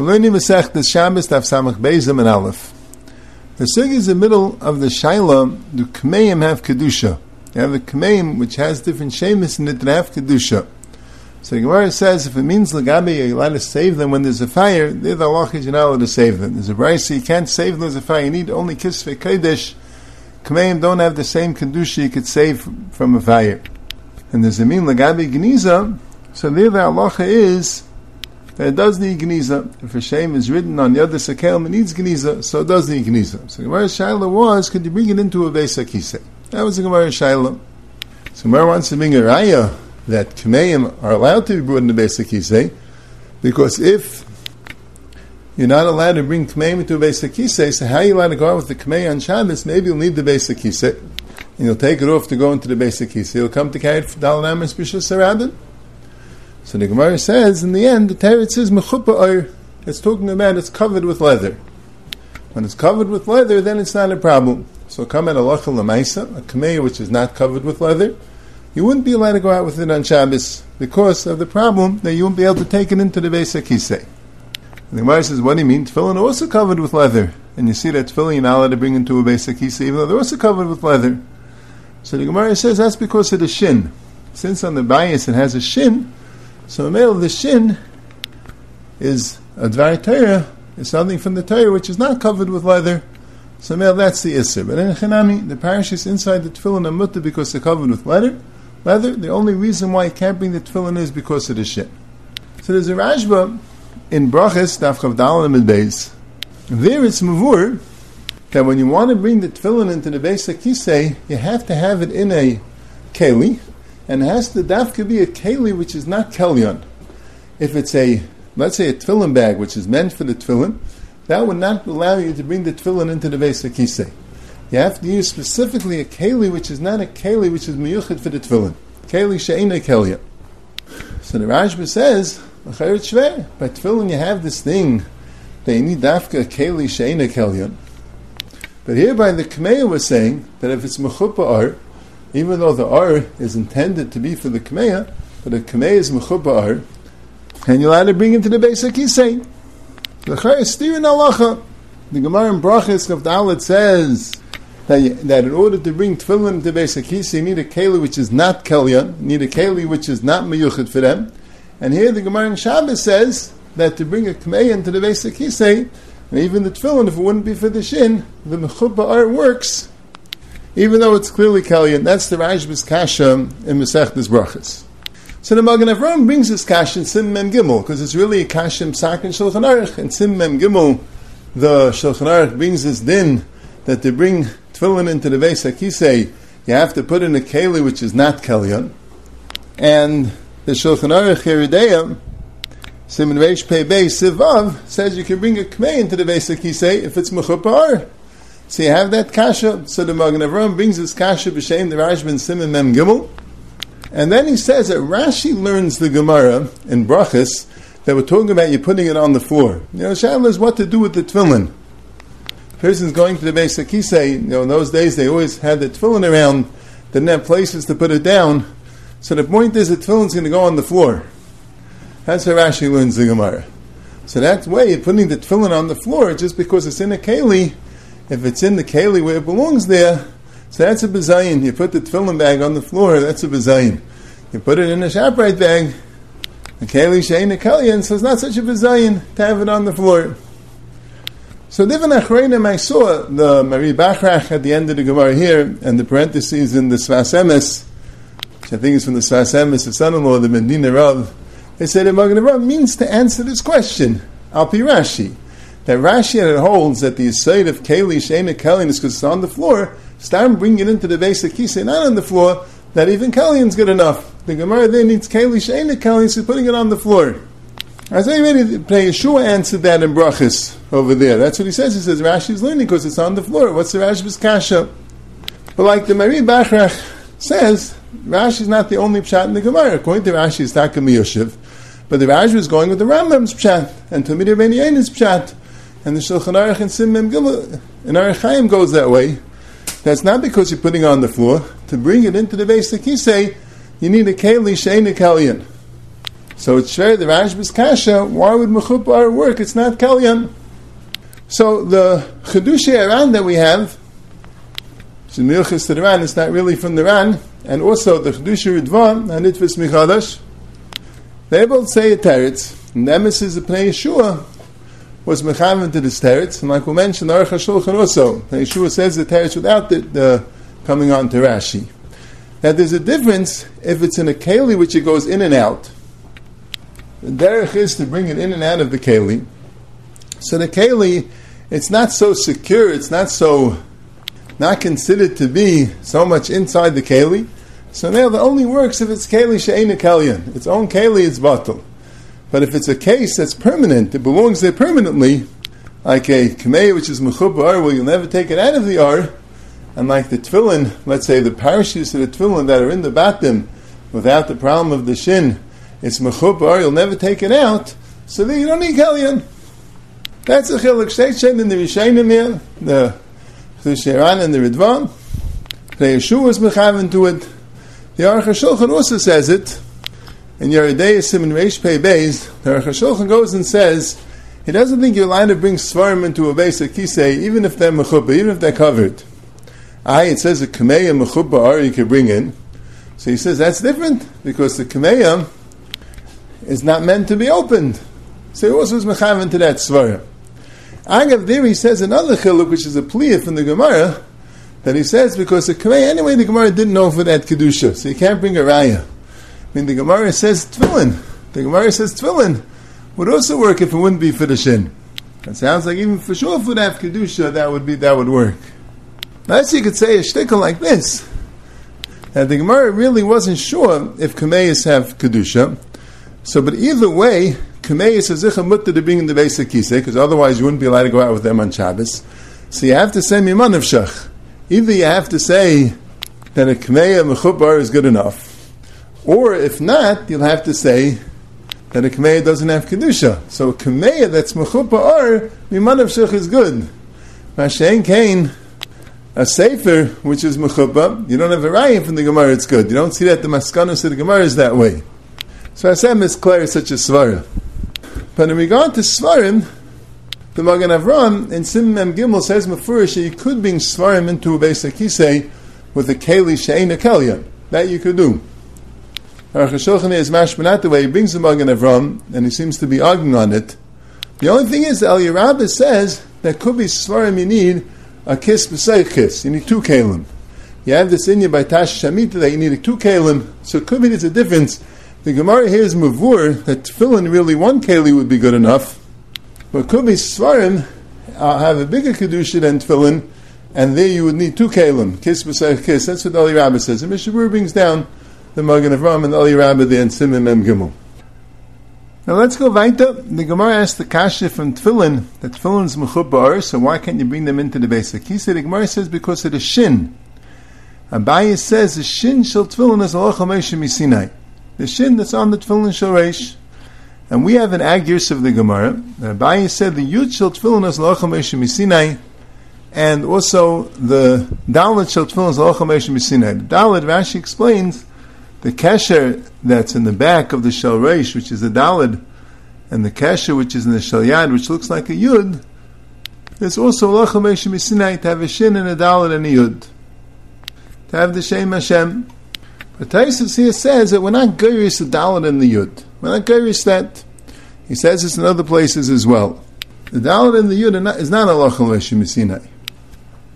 We're learning Masech the Shabbos Daf Samach Beizim and Aleph. The Sugi is the middle of the Shaila. Do Kmeim have Kedusha? You have the Kmeim which has different Shemis in it that have Kedusha. So Gemara says if it means Lagabi, you're allowed to save them when there's a fire, they're the Allah you're not allowed to save them. There's a Brisa, you can't save them there's a fire. You need only Kisve Kodesh. Kmeim don't have the same Kedusha you could save from a fire. And there's a mean Lagabi Geniza, so there the halacha is it does need geniza. If a shame is written on the other sakel, it needs geniza, so it does need geniza. So Gemara Shaila was, could you bring it into a Beis Akise? That was the Gemara Shaila. So Gemara wants to bring a raya that Kameim are allowed to be brought into Beis Akise, because if you're not allowed to bring Kameim into a Beis Akise, so how are you allowed to go out with the Kamei on Shabbos? Maybe you'll need the Beis Akise, and you'll take it off to go into the Beis Akise. You'll come to carry it for Dal Namas Bishas Sarabin. So the Gemara says, in the end, the Teretz says it's talking about it's covered with leather. When it's covered with leather, then it's not a problem. So come at a lachal lemaisa, a kamei which is not covered with leather, you wouldn't be allowed to go out with it on Shabbos because of the problem that you won't be able to take it into the Beis Akise. The Gemara says, what do you mean? Tefillin also covered with leather. And you see that tefillin you're not allowed to bring into a Beis Akise, even though they're also covered with leather. So the Gemara says that's because of the shin. Since on the bias it has a shin, so the male of the shin is a dvar Torah, is something from the Torah which is not covered with leather. So male, that's the Isser. But in Chanami, the parish is inside the tefillin and mutta because they're covered with leather. Leather, the only reason why you can't bring the tefillin is because of the shin. So there's a Rashba in Brachas, Daf Chavdal and Beis. There it's Mavur, that when you want to bring the tefillin into the Beis Akise, you have to have it in a keli, and it has to dafka be a keli which is not kelyon. If it's a, let's say a tefillin bag which is meant for the tefillin, that would not allow you to bring the tefillin into the Beis Akise. You have to use specifically a keli which is not a keli which is miyuchid for the tefillin. Keli she'ina kelya. So the Rashba says, by tefillin you have this thing that you need dafka keli she'ina kelyon. But hereby the Kameya was saying that if it's mechupa art, even though the ar is intended to be for the kameya, but the kameya is mechuba ar, and you're allowed to bring it to the basic kisei. The chay is steering halacha. The Gemara in Brachis of Dalit says that, you, that in order to bring tefillin to basic kisei, you need a keli which is not kelyan, you need a keli which is not meyuchid for them. And here the Gemara in Shabbos says that to bring a kameya into the basic kisei, and even the tefillin, if it wouldn't be for the shin, the mechuba ar works even though it's clearly Kalyan. That's the Rashba's Kasha in Masechtas Brachas. So the Magen Avram brings this Kasha in Sim Mem Gimel, because it's really a Kasha in Psak and Shulchan Aruch. In Sim Mem Gimel, the Shulchan Aruch brings this din that to bring tefillin into the Beis HaKisei, you have to put in a keli which is not Kalyan. And the Shulchan Aruch Yerideyah, Simon Reish Pei Beis Sivav, says you can bring a kmei into the Beis HaKisei if it's Mechupar. So you have that kasha. So the Magen Avram brings this kasha b'shem the Rashban Simon Mem Gimel, and then he says that Rashi learns the Gemara in Brachas that we're talking about You're putting it on the floor. You know, Shaila is what to do with the tefillin. Person's going to the Beis Akise, you know, in those days they always had the tefillin around, didn't have places to put it down. So the point is the tefillin's going to go on the floor. That's how Rashi learns the Gemara. So that way, you're putting the tefillin on the floor just because it's in a keli, if it's in the keli where it belongs there, so that's a bezayin. You put the tefillin bag on the floor, that's a bezayin. You put it in a shaprite bag, the keli shein a kalyan, so it's not such a bezayin to have it on the floor. So Divin Achreinim, I saw the Mari Bachrach at the end of the Gemara here, and the parentheses in the Sfas Emes, which I think is from the Sfas Emes, the son-in-law the Medina Rav. They said the Magen Rav means to answer this question, Al Rashi that Rashi it holds that the side of Keli Shena Kelian is because it's on the floor, start bringing it into the basic Kisei, not on the floor, that even Kelian's good enough. The Gemara then needs Keli Shena Kelian, so putting it on the floor. As I already play Yeshua answered that in Brachis over there. That's what he says. He says Rashi's learning because it's on the floor. What's the Rashi's kasha? But like the Mari Bachrach says, Rashi's not the only pshat in the Gemara. According to Rashi, it's Taka Yoshev. But the Rashi is going with the Rambam's pshat and Tamid Rabbeinu is pshat. And the Shulchan Aruch and Sim Mem Gimel in Orach Chaim goes that way. That's not because you're putting on the floor. To bring it into the basic say you need a keli shein a kalyan. So it's shver the Rashba's kasha. Why would mechubar work? It's not kalyan. So the chedushi aran that we have, shemilchus to the ran, it's not really from the ran, and also the chedushi ridvan and itvis michadash. They both say a teretz. Nemesis a Pnei Yeshua was mechavan to the teretz, and like we mentioned, Aruch HaShulchan also. Pnei Yeshua says the teretz without the, the coming on to Rashi. Now there's a difference if it's in a keli which it goes in and out. The derech is to bring it in and out of the keli. So the keli, it's not so secure, it's not so, not considered to be so much inside the keli. So now the only works if it's keli she'ena kalyan. Its own keli is batal. But if it's a case that's permanent, it belongs there permanently, like a kamei which is mechubar, where you'll never take it out of the ar, and like the tefillin, let's say the parachutes of the tefillin that are in the batim, without the problem of the shin, it's mechubar, you'll never take it out, so then you don't need kalyan. That's a chiluk shechen in the Rishayim here, the the Sheran and the Ridvan. The Yeshua is mechaven to it. The Aruch HaShulchan also says it. In Yeridei Simon Reish Pei Beis, the HaShulchan goes and says he doesn't think you're allowed to bring svarim into a base of kisei, even if they're mechuba, even if they're covered. I it says a kameya mechuba are you can bring in. So he says that's different because the kameya is not meant to be opened. So he also is mechavan to that svarim. Agav there he says another chiluk, which is a plea from the Gemara, that he says because the Kamei, anyway, the Gemara didn't know for that Kedusha, so you can't bring a raya. I mean, the Gemara says tefillin. The Gemara says tefillin would also work if it wouldn't be for the shin. It sounds like even for sure for that Kedusha, that would be, that would work. Now, you could say a shtickle like this, that the Gemara really wasn't sure if Kameis have Kedusha, so, but either way, Kameis is mutta to being in the basic kisei, because otherwise you wouldn't be allowed to go out with them on Shabbos. So you have to say miman of shach. Either you have to say that a Kameya mechubar is good enough, or if not, you'll have to say that a Kameya doesn't have Kedusha. So a Kameya that's mechubar, or of shach is good. Mashen Kain, a Sefer, which is mechubar, you don't have a rayim from the Gemara, it's good. You don't see that the Maskanus of the Gemara is that way. So i said, Hashem is clear such a svara. But in regard to Svarim, the Magen Avram in Sim Mem Gimel says Mefurish that you could bring Svarim into a basic kisei with a Keli Shein Akelya. That you could do. Aruch HaShulchan is mashmanat the way he brings the Magen Avram, and he seems to be arguing on it. The only thing is, El Yerabah says that could be Svarim you need a kiss b'seich kiss. You need two kalim. You have this in you by Tash Shamita that you need two kalim. So it could be there's a difference the Gemara here is mavur that tefillin really one keli would be good enough, but could be svarim uh, have a bigger kedusha than tefillin, and there you would need two kelim. Kiss b'sayich kiss. That's what Ali Rabbah says. And Mishabur brings down the Magen of Ram and Ali Rabbah there in Simon Mem Gimel. Now let's go weiter. The Gemara asked the kasha from tefillin that tefillin is mechubar, so why can't you bring them into the basic? He said the Gemara says because of the shin. Abaye says the shin shall tefillin is Allah Moshe the shin that's on the tefillin shoresh. And we have an agirs of the Gemara. Abaye said the yud shel tefillin is lochem misinai, and also the dalit shel tefillin is lochem misinai. The dalit Rashi explains the kesher that's in the back of the shel reish, which is the dalit, and the kesher which is in the shel yad, which looks like a yud. There's also lochem misinai to have a shin and a dalit and a yud. To have the shem Hashem. The Taisus here says that we're not gurish the Dalit and the Yud. We're not gurish that. He says this in other places as well. The Dalit and the Yud is not a Lachal Sinai.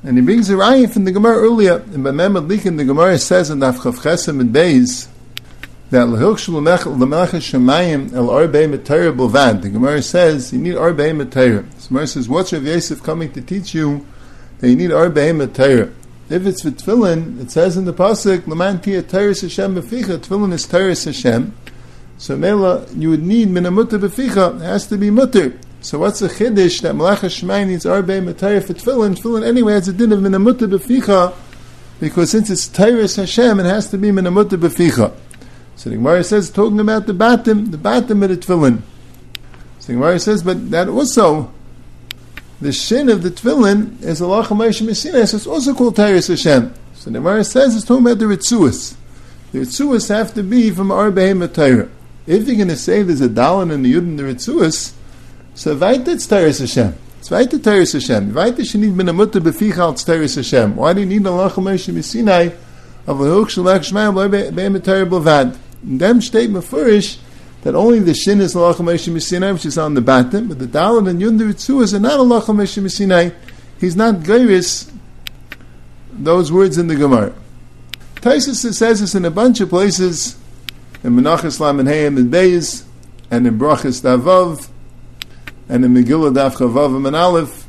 And he brings a raya from the Gemara earlier, in Bamemad Likin, the Gemara says in Afchav Chesem and Beis, that Lahilchshul Lemech Shemayim El Arbei Matayr Bovad. The Gemara says you need Arbei Matayr. The Gemara says, what's Rav Yosef coming to teach you? That you need Arbei Matayr. If it's for tefillin, it says in the pasuk, "Laman tia teres Hashem beficha." Tefillin is teres Hashem. So mela, you would need minamuta beficha. It has to be mutter. So what's the chiddush that Malach Shemai needs arbe matayr for tefillin? Tefillin anyway has a din of minamuta beficha because since it's teres Hashem, it has to be minamuta beficha. So the Gemara says, talking about the batim, the batim of the tefillin. So the Gemara says, but that also the shin of the tefillin is a lachem Meshim so it's also called Tyrus Hashem. So the Gemara says it's talking about the ritzuas. The ritzuas have to be from Arbei Matayra. if you're going to say there's a Dalan in the Yud and the Ritzuas, so weiter it's Teres Hashem. It's weiter Teres Hashem. Weiter shenid ben amutter beficha al Teres Hashem. Why do you need a lach Moshe Sinai of a hook shalach shmayim be'em terrible vad? In them state mefurish that only the shin is lach Moshe Sinai, which is on the bottom, but the Dalan and the Ritzuas are not a lach Moshe Sinai. He's not gairis those words in the Gemara. Taisus says this in a bunch of places in Menachos Laman Hayim and Beis, and in Brachas Davav, and in Megillah Daf Chavav and Aleph.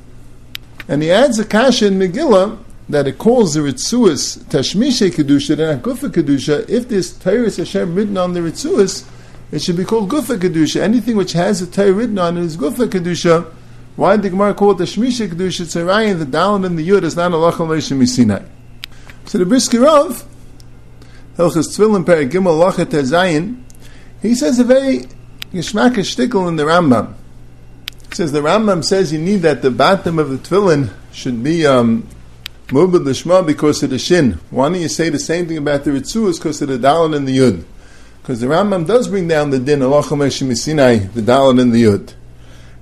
And he adds a kasha in Megillah that it calls the Ritzuas Tashmishe Kedusha and Gufa Kedusha. If there's Tyrus Hashem written on the Ritzuas, it should be called Gufa Kedusha. Anything which has a Torah written on it is Gufa Kedusha. Why did the Gemara call it Tashmishe Kedusha? It's a Ryan, the Dalan and the Yud is not a Lachal Sinai. So the Brisker Rav, Hilchas Tefillin Perik Gimel Zayin, he says a very geschmackish shtickle in the Rambam. Says the Rambam says you need that the bottom of the Tefillin should be um, Mubad Lishma because of the Shin. Why don't you say the same thing about the Ritzuas because of the Dalan and the Yud? Because the Rambam does bring down the din Allah Sinai, the Dalan and the Yud.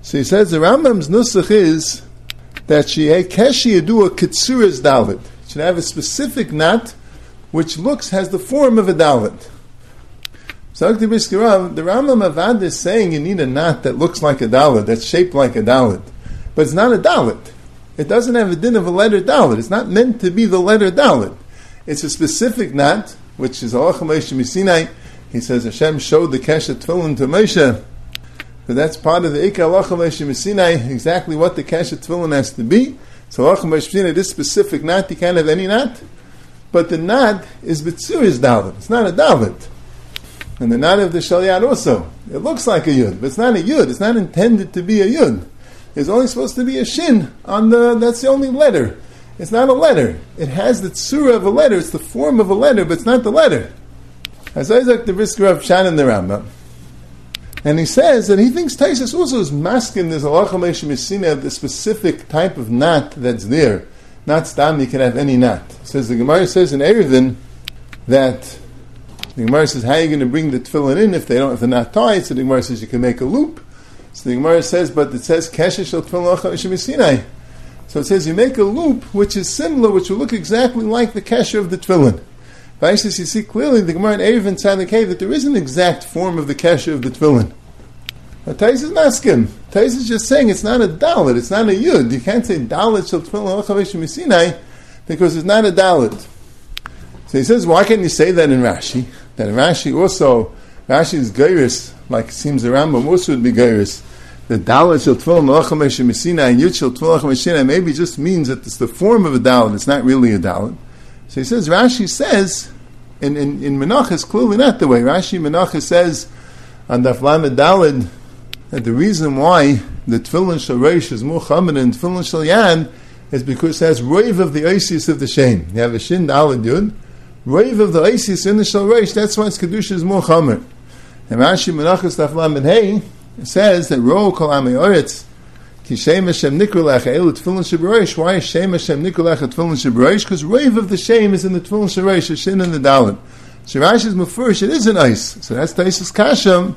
So he says the Rambam's nusach is that she keshi a kitsuras dalit. Should have a specific knot which looks has the form of a dalit. So the Rambam Avad is saying you need a knot that looks like a dalit, that's shaped like a dalit. But it's not a dalit. It doesn't have a din of a letter dalit. It's not meant to be the letter dalit. It's a specific knot, which is Alacham Sinai. He says Hashem showed the Keshet Tefillin to Moshe. But that's part of the Ikka Sinai, exactly what the Keshet Tefillin has to be. So Alacham Sinai, this specific knot, you can't have any knot but the knot is Bitsuri's Dalit. It's not a Dalit. And the nad of the Shalyat also. It looks like a Yud, but it's not a Yud. It's not intended to be a Yud. It's only supposed to be a Shin on the, that's the only letter. It's not a letter. It has the tsura of a letter. It's the form of a letter, but it's not the letter. As Isaac the Brisker of Shannon the Rambam. And he says that he thinks Taisus also is masking this of the specific type of knot that's there. Not stam, you can have any knot. Says the Gemara says in Eruvin that the Gemara says, how are you going to bring the tefillin in if they don't, if they're not tied? So the Gemara says you can make a loop. So the Gemara says, but it says keshesh shel tefillin. So it says you make a loop which is similar, which will look exactly like the kesher of the tefillin. Vaishis, you see clearly the Gemara in Eruvin Tzadik that there is an exact form of the kesher of the tefillin. But Tais is maskim. Tais is just saying it's not a dalit, it's not a yud. You can't say dalit shel tefillin Sinai because it's not a dalit. So he says, why can't you say that in Rashi? That Rashi also, Rashi is gairis, like it seems the Rambam also would be gairis. The dalit shel tefillin malacham Sinai and yud shel tefillin Sinai maybe just means that it's the form of a dalit. It's not really a dalit. So he says, Rashi says, in, in, in Menach is clearly not the way. Rashi Menach says on Daf Lamed Dalid, that the reason why the tefillin sharesh is more chamin than tefillin shalyan is because it has rave of the isis of the shem. You have a shin dalad yud, rave of the isis in the sharesh. That's why its kedusha is more chamin. And Rashi Menachos Taflam Ben Hey says that ro kol ameyoretz ki shem Hashem nikolach el tefillin shabereish. Why is shem Hashem nikolach tefillin shabereish? Because rave of the shem is in the tefillin sharesh, the shin and the dalad. So Rashi is mufurish. It is an ice. So that's Taisus Kasham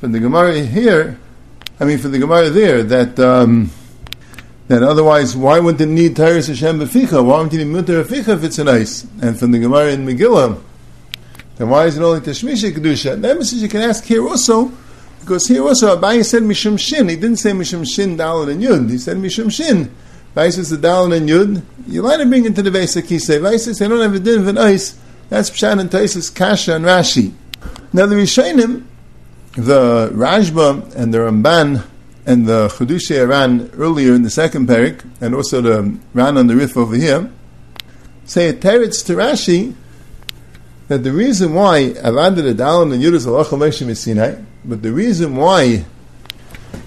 from the Gemara here, I mean, from the Gemara there, that um, that otherwise, why wouldn't it need Tyrus Hashem Beficha? Why wouldn't it need Mutter Beficha if it's an ice? And from the Gemara in Megillah, then why is it only Tashmisha Kedusha? That message you can ask here also, because here also Abaye said Mishum Shin. He didn't say Mishum Shin, Dalit, and Yud. He said Mishum Shin. Abaye says the Dalit and Yud. You let to bring into the basic Kisei. Abaye says they don't have a din of an ice. That's Pshan and Taisis, Kasha and Rashi. Now the Rishonim, the Rashba and the Ramban and the Chedushei Ran earlier in the second parak, and also the Ran on the Rif over here, say a teretz to Rashi that the reason why Avad the Dalan and Yudus Allah Sinai, but the reason why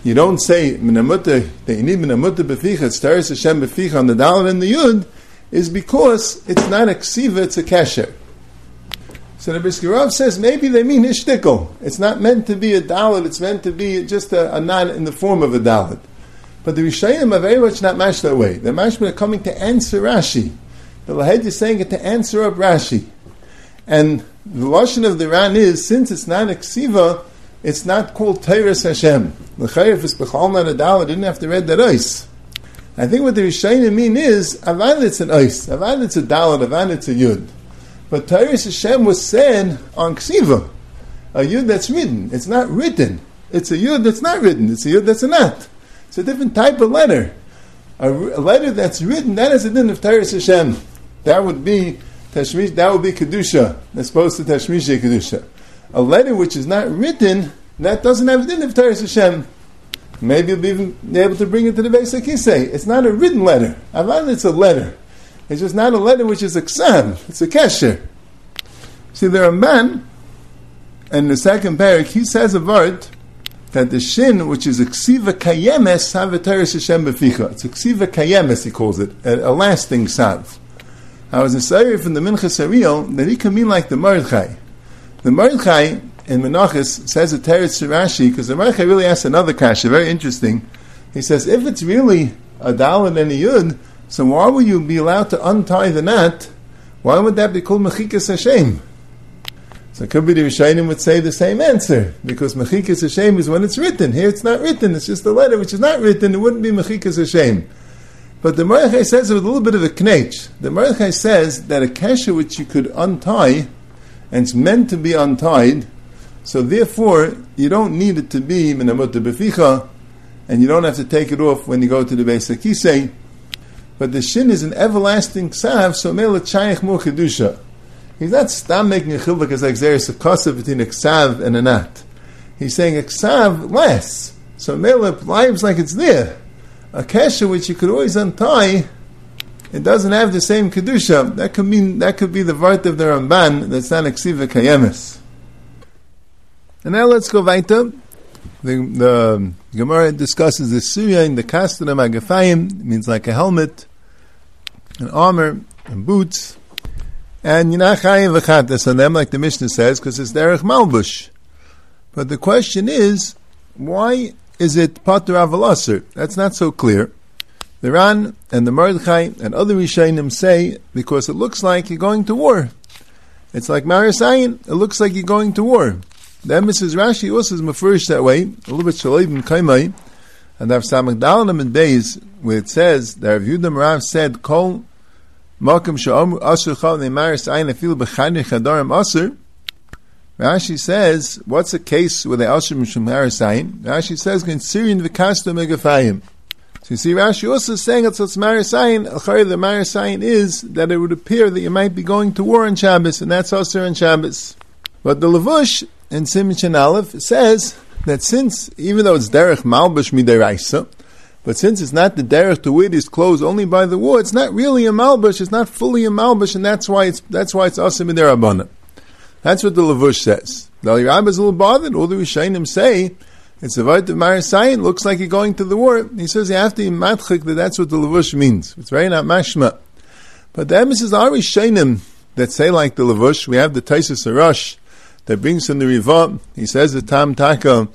you don't say Minamutta that you need Minamutta Beficha, it's Hashem Beficha on the Dalan and the Yud, is because it's not a ksiva, it's a kesher. So the Brisker says maybe they mean ishtikkel. It's not meant to be a dalit, it's meant to be just a, a non in the form of a dalit. But the Rishayim are very much not mashed that way. The mashma are coming to answer Rashi. The Lahed is saying it to answer up Rashi. And the Lashon of the Ran is, since it's not a ksiva, it's not called Teiris Hashem. The Chayef is Bechal not a Dal, didn't have to read that ice. I think what the Rishayim mean is, Avan it's an ice, Avan it's a Dal, Avan it's a Yud. But Teiris Hashem was said on Ksiva, a Yud that's written. It's not written. It's a Yud that's not written. It's a Yud that's a Nat. It's a different type of letter. A, a letter that's written, that is a din of Teiris Hashem. That would be Tashmish, that would be Kedusha, as opposed to Tashmish Kedusha. A letter which is not written, that doesn't have a din of Teiris Hashem. Maybe you'll be able to bring it to the base like say. It's not a written letter. Avan, it's a letter. It's just not a letter which is a ksam. It's a kesher. See, there are men, in the second parak, he says a word that the shin, which is a ksiva kayemes, have Hashem beficha. It's a ksiva kayemes, he calls it, a, a lasting sav. I was sayre from the Minchas Ariel that he can mean like the Mordechai. The Mordechai in Menachos says a teres Rashi because the Mordechai really asks another kasha, very interesting. He says, if it's really a dalad and a yud, so why would you be allowed to untie the knot? Why would that be called mechikas Hashem? So the Rishayim would say the same answer, because mechikas Hashem is when it's written. Here it's not written, it's just a letter which is not written, it wouldn't be mechikas Hashem. But the Mordechai says it with a little bit of a knetch. The Mordechai says that a kesha which you could untie, and it's meant to be untied, so therefore you don't need it to be minamut and you don't have to take it off when you go to the Beis Akisei, but the shin is an everlasting ksav, so mele chayich mo kedusha. He's not stam making a chilvak as like there is a kosav between a ksav and a nat. He's saying a ksav less. So mele lives like it's there. A kesha which you could always untie, it doesn't have the same kedusha. That could mean that could be the vart of the Ramban that's not a ksiva kayemis. And now let's go weiter. The, the Gemara discusses the Surya in the Kastanam Agafayim, means like a helmet, an armor, and boots. And Yinachayim V'chatas on them, like the Mishnah says, because it's Derech Malbush. But the question is, why is it Pater Avalasser? That's not so clear. The Ran and the Mordechai and other Rishayim say, because it looks like you're going to war. It's like Marisayin, it looks like you're going to war. The Mrs. Rashi also is mafurish that way, a little bit shalim kaimai, and Rav Samach Dalanim in Beis, where it says that Rav Yudam Rav said, Kol Malkim Sha'om Asur Chal Neimaris Ayin Afil B'chani Chadarim Asur, Rashi says, what's the case with the Asur Mishum Harasayin? Rashi says, Syrian V'kasto Megafayim. So you see, Rashi also is saying it's what's Marisayin. The Marisayin is that it would appear that you might be going to war on Shabbos, and that's Asur on Shabbos. But the Levush in Simchin Aleph says that since, even though it's Derech Malbush Midiraisa, but since it's not the derech to wear these clothes only by the war, it's not really a malbush. It's not fully a malbush, and that's why it's that's why it's asim in derabana. That's what the Lavush says. The Rabbi is a little bothered. All the Rishayim say it's a word of. Looks like you're going to the war. He says you have to matchik that that's what the Lavush means. It's very not mashma. But the emphasis are Rishayim that say like the Lavush. We have the Taisus Arash that brings in the Riva. He says the Tam Taka,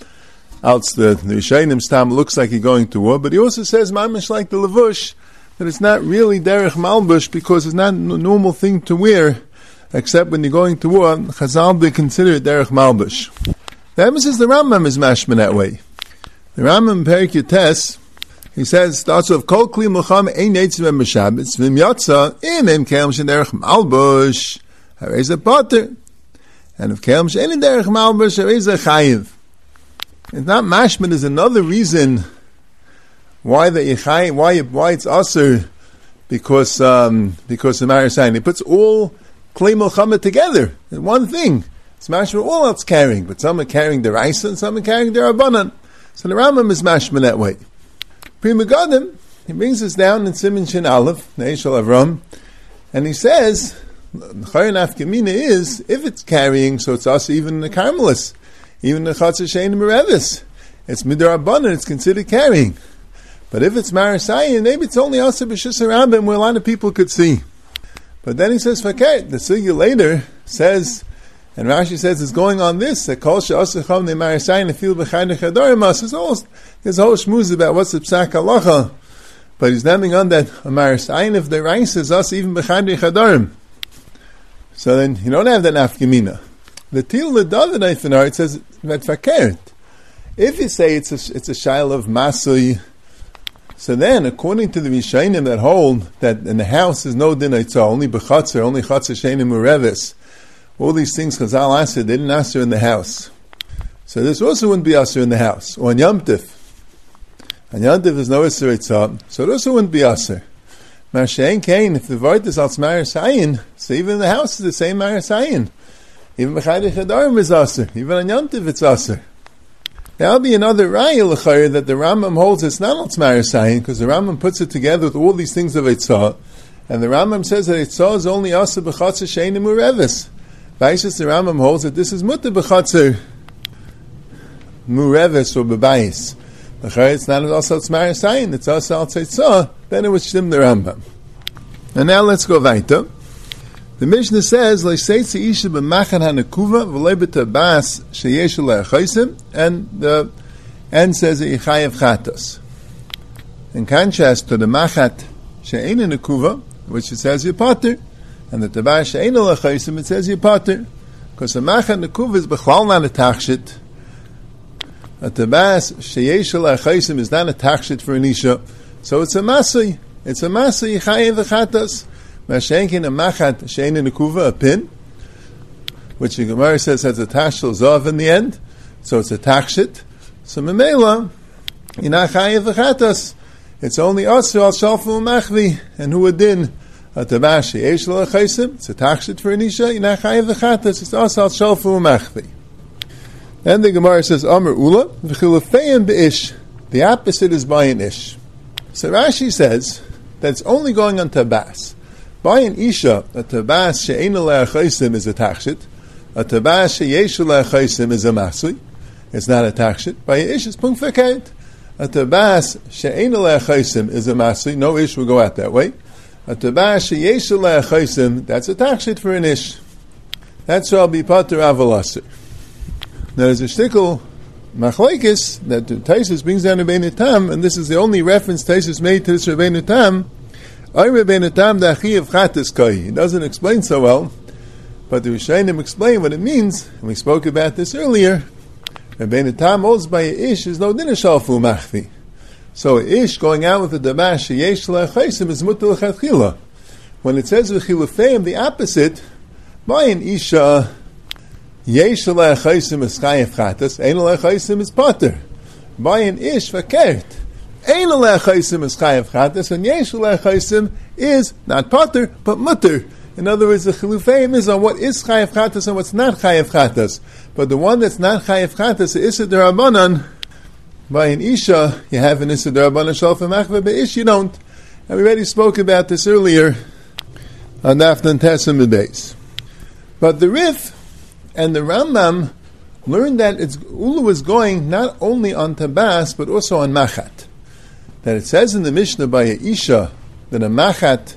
out the, the Tam looks like he's going to war, but he also says, Mamish like the Levush, that it's not really Derech Malbush because it's not a normal thing to wear, except when you're going to war. Chazal, they consider it Derech Malbush. The emphasis the Rambam is mashman that way. The Rambam Perik Yates, he says, starts with Kol Kli Mucham Ein Eitzim Em Shabbos Vim Yatza Im Em Kel Derech Malbush Harei Potter and if Kelm Shein Derech Malbush, there is a Chayiv. It's not mashman is another reason why the Yechayiv, why, why it's Aser, because, um, because the Marisayin. He puts all Klei Milchama together in one thing. It's mashman all else carrying, but some are carrying their rice and some are carrying their Rabbanan. So the Rambam is mashman that way. Pri Megadim, he brings us down in Simon Shin Aleph, Neishal Avram, and he says, Chayin Afkamina is, if it's carrying, so it's us even the Carmelis, even the Chatzah Shein Merevis. It's Midarabban, it's considered carrying. But if it's Marasayan, maybe it's only us B'Shus Rabbim where a lot of people could see. But then he says, Faket, the Sugya later says, and Rashi says it's going on this, that Kol She'asacham Ne Marasayan Afil B'Chayne Chadorimas, all, there's a whole shmuz about what's the Psak but he's naming on that a Marasayan if the rice is us even B'Chayne Chadorim. So then you don't have that nafkamina. The til the David it says Vetfakert. If you say it's a, it's a shail of Masui, so then, according to the Rishainim that hold that in the house is no din only bechatzer, only chatzer shenim urevis, all these things Chazal answered, they didn't answer in the house. So this also wouldn't be answer in the house. Or on Yom Tif. On Yom Tif is no Isser so it also wouldn't be answer. Mashain Kain, if the void is als Mar Sayin, so even the house is the same Mar Sayin. Even Bechayri Chadarim is answer. Even on Yom it's answer. That'll be another raya l'chayr that the Rambam holds it's not Altzmar Sayin because the Rambam puts it together with all these things of Eitzah, and the Rambam says that Eitzah is only asa b'chatzah sheinim urevis. Vaishas the Rambam holds that this is mutter b'chatzah murevis or b'bayis. L'chayr it's not also Altzmar Sayin, it's also Altzeitzah, then it was Shim the Rambam. And now let's go weiter. The Mishnah says, and the end says "Yichayev chatos." In contrast to the machat she'ein nakuva, which it says yipater, and the tabas she'ein le'achaisim, it says yipater, because the machat nakuva is b'chlal not a tachshit. A tabas sheyesh le'achaisim is not a tachshit for an isha, so it's a masay. It's a masay yichayev chatos. Mashenkin a machat shein in a pin, which the Gemara says has a tashel zav in the end, so it's a takshit. So memela, inachayev v'chatas. It's only asu al shalfu machvi, and who adin a tabashi eish lo It's a takshit for anisha inachayev v'chatas. It's asu al shalfu machvi. Then the Gemara says Amr Ula v'chilafeim be'ish. The opposite is by an ish. So Rashi says that's only going on tabas. By an isha, a tabas she'ena le'achaisim is a tachshit. A tabas she'yeshu le'achaisim is a masui. It's not a tachshit. By an ish, it's punkfeket. A tabas she'ena le'achaisim is a masui. No ish will go out that way. A tabas she'yeshu le'achaisim, that's a tachshit for an ish. That shall be pater avalasir. Now there's a shtickle machlekes that Taisus brings down Rabbeinu Tam, and this is the only reference Taisus made to this Rabbeinu Tam, he doesn't explain so well, but the Rishayim explain what it means, and we spoke about this earlier. Rabbeinu Tam holds by ish is no dinner shalfu machvi. So ish going out with the damash yesh lechaisim is mutal lechatchila. When it says v'chilufeim, the opposite, an isha yesh lechaisim is chayef chatas, ein lechaisim is pater. By an ish v'kert. Ein lechaisim is chayav chatas, and yesh lechaisim is not pater but mutter. In other words, the chilufeim is on what is chayav chatas and what's not chayav chatas. But the one that's not chayav chatas is issa derabanan. By an isha, you have an issa derabanan shalfa machve, but ish you don't. And we already spoke about this earlier on Dafnan Tessim base. But the Rif and the Rambam learned that it's, Ulu is going not only on Tabas, but also on Machat that it says in the Mishnah by Isha that a machat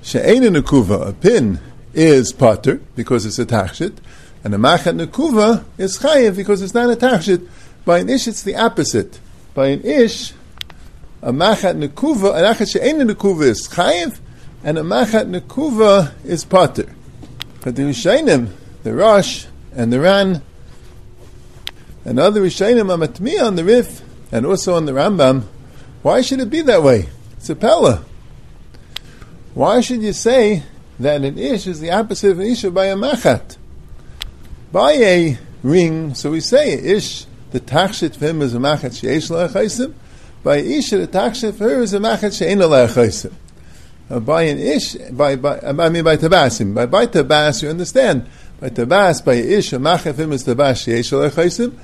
she'ein nekuva, a pin, is pater because it's a tachshit, and a machat nekuva is chayiv because it's not a tachshit. By an ish, it's the opposite. By an ish, a machat nekuva, a machat she'ein nekuva is chayiv, and a machat nekuva is pater. But the Rishainim, the Rosh, and the Ran, and other Rishainim on the Rif, and also on the Rambam, why should it be that way? It's a Pella. Why should you say that an ish is the opposite of an isha by a machat? By a ring, so we say ish, the tachshit for him is a machat she'esh la'achaisim. By isha, the tachshit for her is a machat she'ein la'achaisim. Uh, by an ish, by, by, I mean by tabasim. By, by tabas, you understand. By tabas, by ish, a machat for him is tabas she'esh la'achaisim.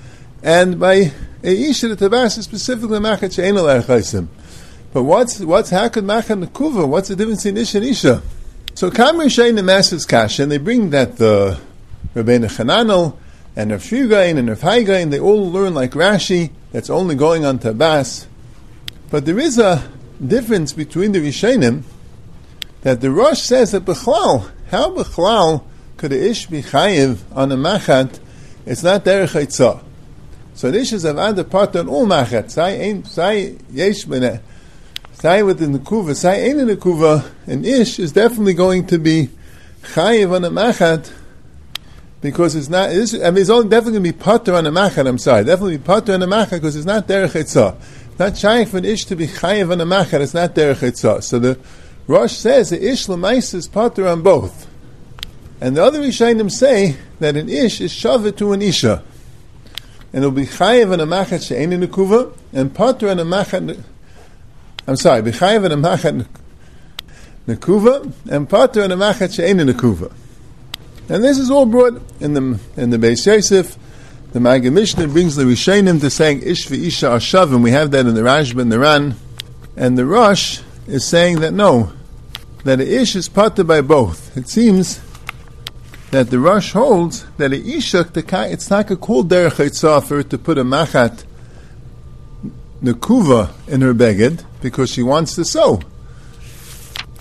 And by eh, Eisha, the Tabas specifically Machat She'ena L'Echaisim. But what's, what's, how could Machat Nekuva, what's the difference in Ish and Isha? So Kamar Shein the Master's Kasha, and they bring that the Rabbeinu Chananel, and Rav Shrigain and Rav Hai Gaon, they all learn like Rashi, that's only going on Tabas. But there is a difference between the Rishonim, that the Rosh says that Bechlal, how Bechlal could a Ish be Chayiv on a Machat, it's not Derech Haitzah. So this is another part on all machat. Sai sai yesh bene. Uh, sai within the kuva, sai ein in the kuva, and ish is definitely going to be chayiv on a machat because it's not. It's, I mean, it's only definitely going to be potter on a machat. I'm sorry, definitely be potter on a machat because it's not derech etzah. Not trying for an ish to be chayiv on a machat. It's not derech etzah. So the Rosh says the ish lemais is potter on both, and the other Rishonim say that an ish is shavit to an isha, and it'll be chayiv on a machat she'ein in kuva and potter on a machat. I'm sorry, be chayiv on a machat nekuva and potter on a machat she'ein in kuva. And this is all brought in the in the Beis Yosef. The Maggid Mishnah brings the Rishonim to saying Ish v'Isha Ashav, and we have that in the Rashba and the Ran. And the Rosh is saying that no, that Ish is parted by both. It seems that the Rush holds that a Isha, it's not a cool derech for her to put a machat nekuva in her beged because she wants to sew.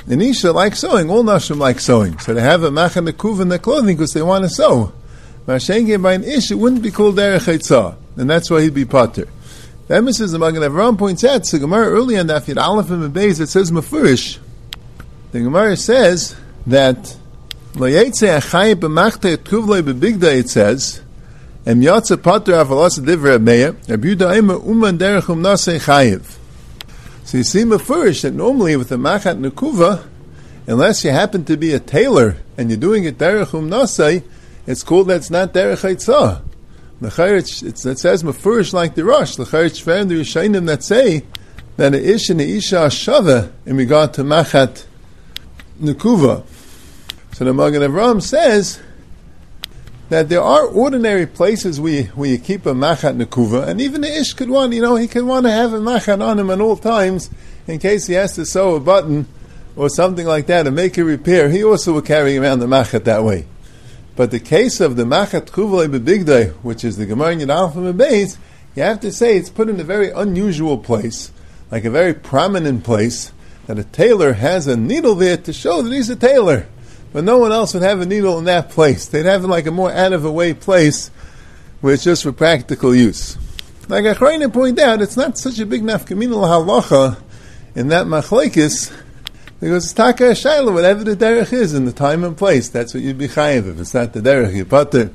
The Nisha likes sewing. All Nashim like sewing. So they have a machan nekuv in their clothing because they want to sew. Mashenke by an ish, it wouldn't be called derech and that's why he'd be potter. The emissaries of Magen Avraham points out, the Gemara early on that Aleph and Beis, it says mafurish. The Gemara says that it says, um nase. So you see mafurish that normally with a machat nukuva, unless you happen to be a tailor and you're doing it derech nasai, it's called that's not derech haitzah. It says mafurish like the rush. L'chayr found the Rishayim that say that a ish and a isha shava in regard to machat nukuva. So the Magen Avraham says that there are ordinary places where you, where you keep a machat nekuva, and even the ish could want, you know, he could want to have a machat on him at all times in case he has to sew a button or something like that and make a repair. He also will carry around the machat that way. But the case of the machat kuvale bebigdai, which is the Gemara in Alpha Beis, you have to say it's put in a very unusual place, like a very prominent place, that a tailor has a needle there to show that he's a tailor but no one else would have a needle in that place. They'd have it like a more out of the way place where it's just for practical use. Like Achrayna pointed out, it's not such a big nafkamina halacha in that machlekes because it's taka shayla, whatever the derech is in the time and place. That's what you'd be chayiv if it's not the derech you pater.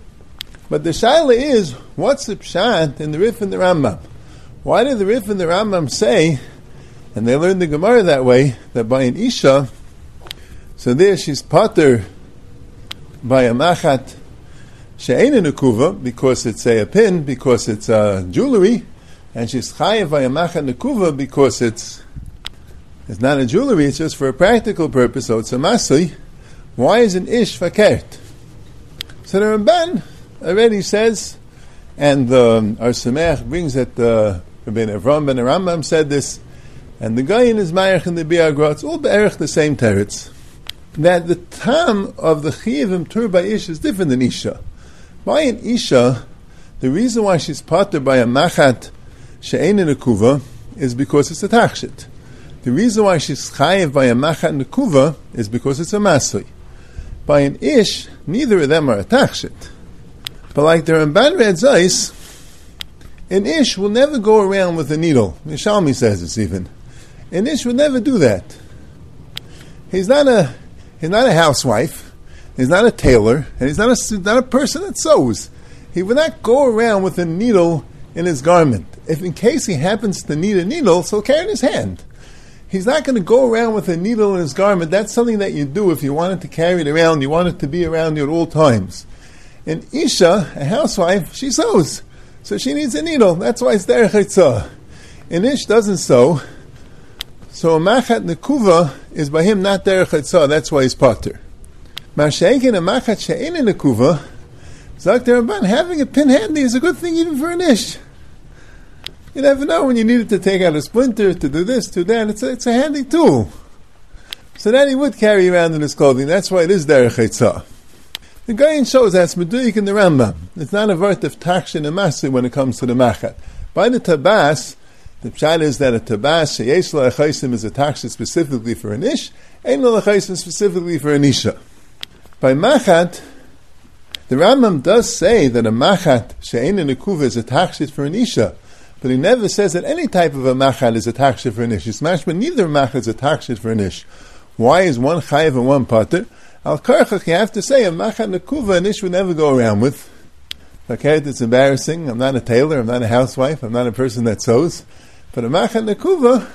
But the shayla is what's the pshat in the Rif and the Rambam? Why did the Rif and the Rambam say, and they learned the Gemara that way, that by an isha so there she's potter by a machat she'ein nekuva because it's a, a, pin, because it's a jewelry, and she's chayav by a machat nekuva because it's it's not a jewelry, it's just for a practical purpose, so it's a masui. Why is an ish fakert? So the Ramban already says, and um, our Samech brings that uh, Rabbi Avram ben Rambam said this, and the guy in his Mayach and the Biagra, it's all be'erich the same teretz that the time of the chiyuvim tur by isha is different than isha. By an isha, the reason why she's potter by a machat she'ein in a kuva is because it's a tachshit. The reason why she's chayiv by a machat nekuva is because it's a masui. By an ish, neither of them are a tachshit. But like the Ramban Red Zeis, an ish will never go around with a needle. Mishalmi says this even. An ish will never do that. He's not a He's not a housewife. He's not a tailor, and he's not a, not a person that sews. He would not go around with a needle in his garment. If in case he happens to need a needle, so carry it in his hand. He's not going to go around with a needle in his garment. That's something that you do if you wanted to carry it around. You want it to be around you at all times. And Isha, a housewife, she sews. So she needs a needle. That's why it's derech. And Ish doesn't sew. So a machat nekuva is by him not derech etzah. That's why he's potter. Mashaykin a machat she'in in nekuva. Zak Rabban, having a pin handy is a good thing even for an ish. You never know when you need it to take out a splinter, to do this, to that. It's a, it's a handy tool. So that he would carry around in his clothing. That's why it is derech etzah. The Gaon shows that's meduyik in the Rambam. It's not a vert of takshin and masi when it comes to the machat. By the tabas, the pshat is that a tabas sheyesh la'achaisim is a taksha specifically for an ish, ain't la'achaisim specifically for an isha. By machat, the Rambam does say that a machat she'ein in a is a taksha for an isha, but he never says that any type of a machat is a taksha for an ish. It's mashma neither machat is a taksha for an ish. Why is one chayiv and one pater? Al Karchach, you have to say, a Machat Nekuva, an ish would never go around with. Okay, it's embarrassing. I'm not a tailor, I'm not a housewife, I'm not a person that sews. But a Machat Nekuva,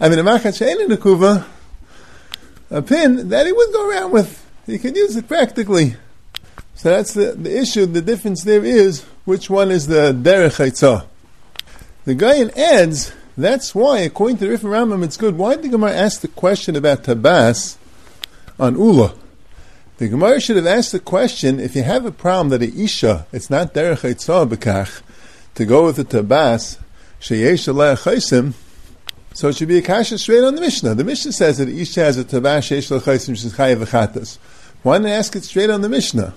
I mean, a Machat She'ena Nekuva, a pin that he would go around with. He could use it practically. So that's the, the issue. The difference there is which one is the derech haitzah. The guy in adds that's why, according to the Rif Rambam, it's good. Why did the Gemara ask the question about tabas on ula? The Gemara should have asked the question: If you have a problem that a isha, it's not derech haitzah bekach, to go with the tabas so it should be a kasha straight on the Mishnah. The Mishnah says that isha has a tabas sheyesh chaysim she's chayav v'chatas. Why not ask it straight on the Mishnah?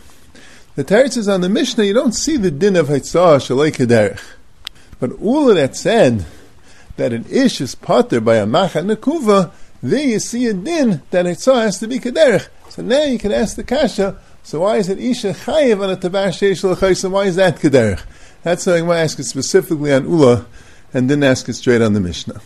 The Teretz says on the Mishnah, you don't see the din of haitzah shalei kederech. But ula that said that an ish is potter by a macha nekuva, there you see a din that Hitzah has to be kederich. So now you can ask the kasha, so why is it isha chayiv on a tabash sheish why is that kederich? That's something I want to ask it specifically on ula, and didn't ask it straight on the Mishnah.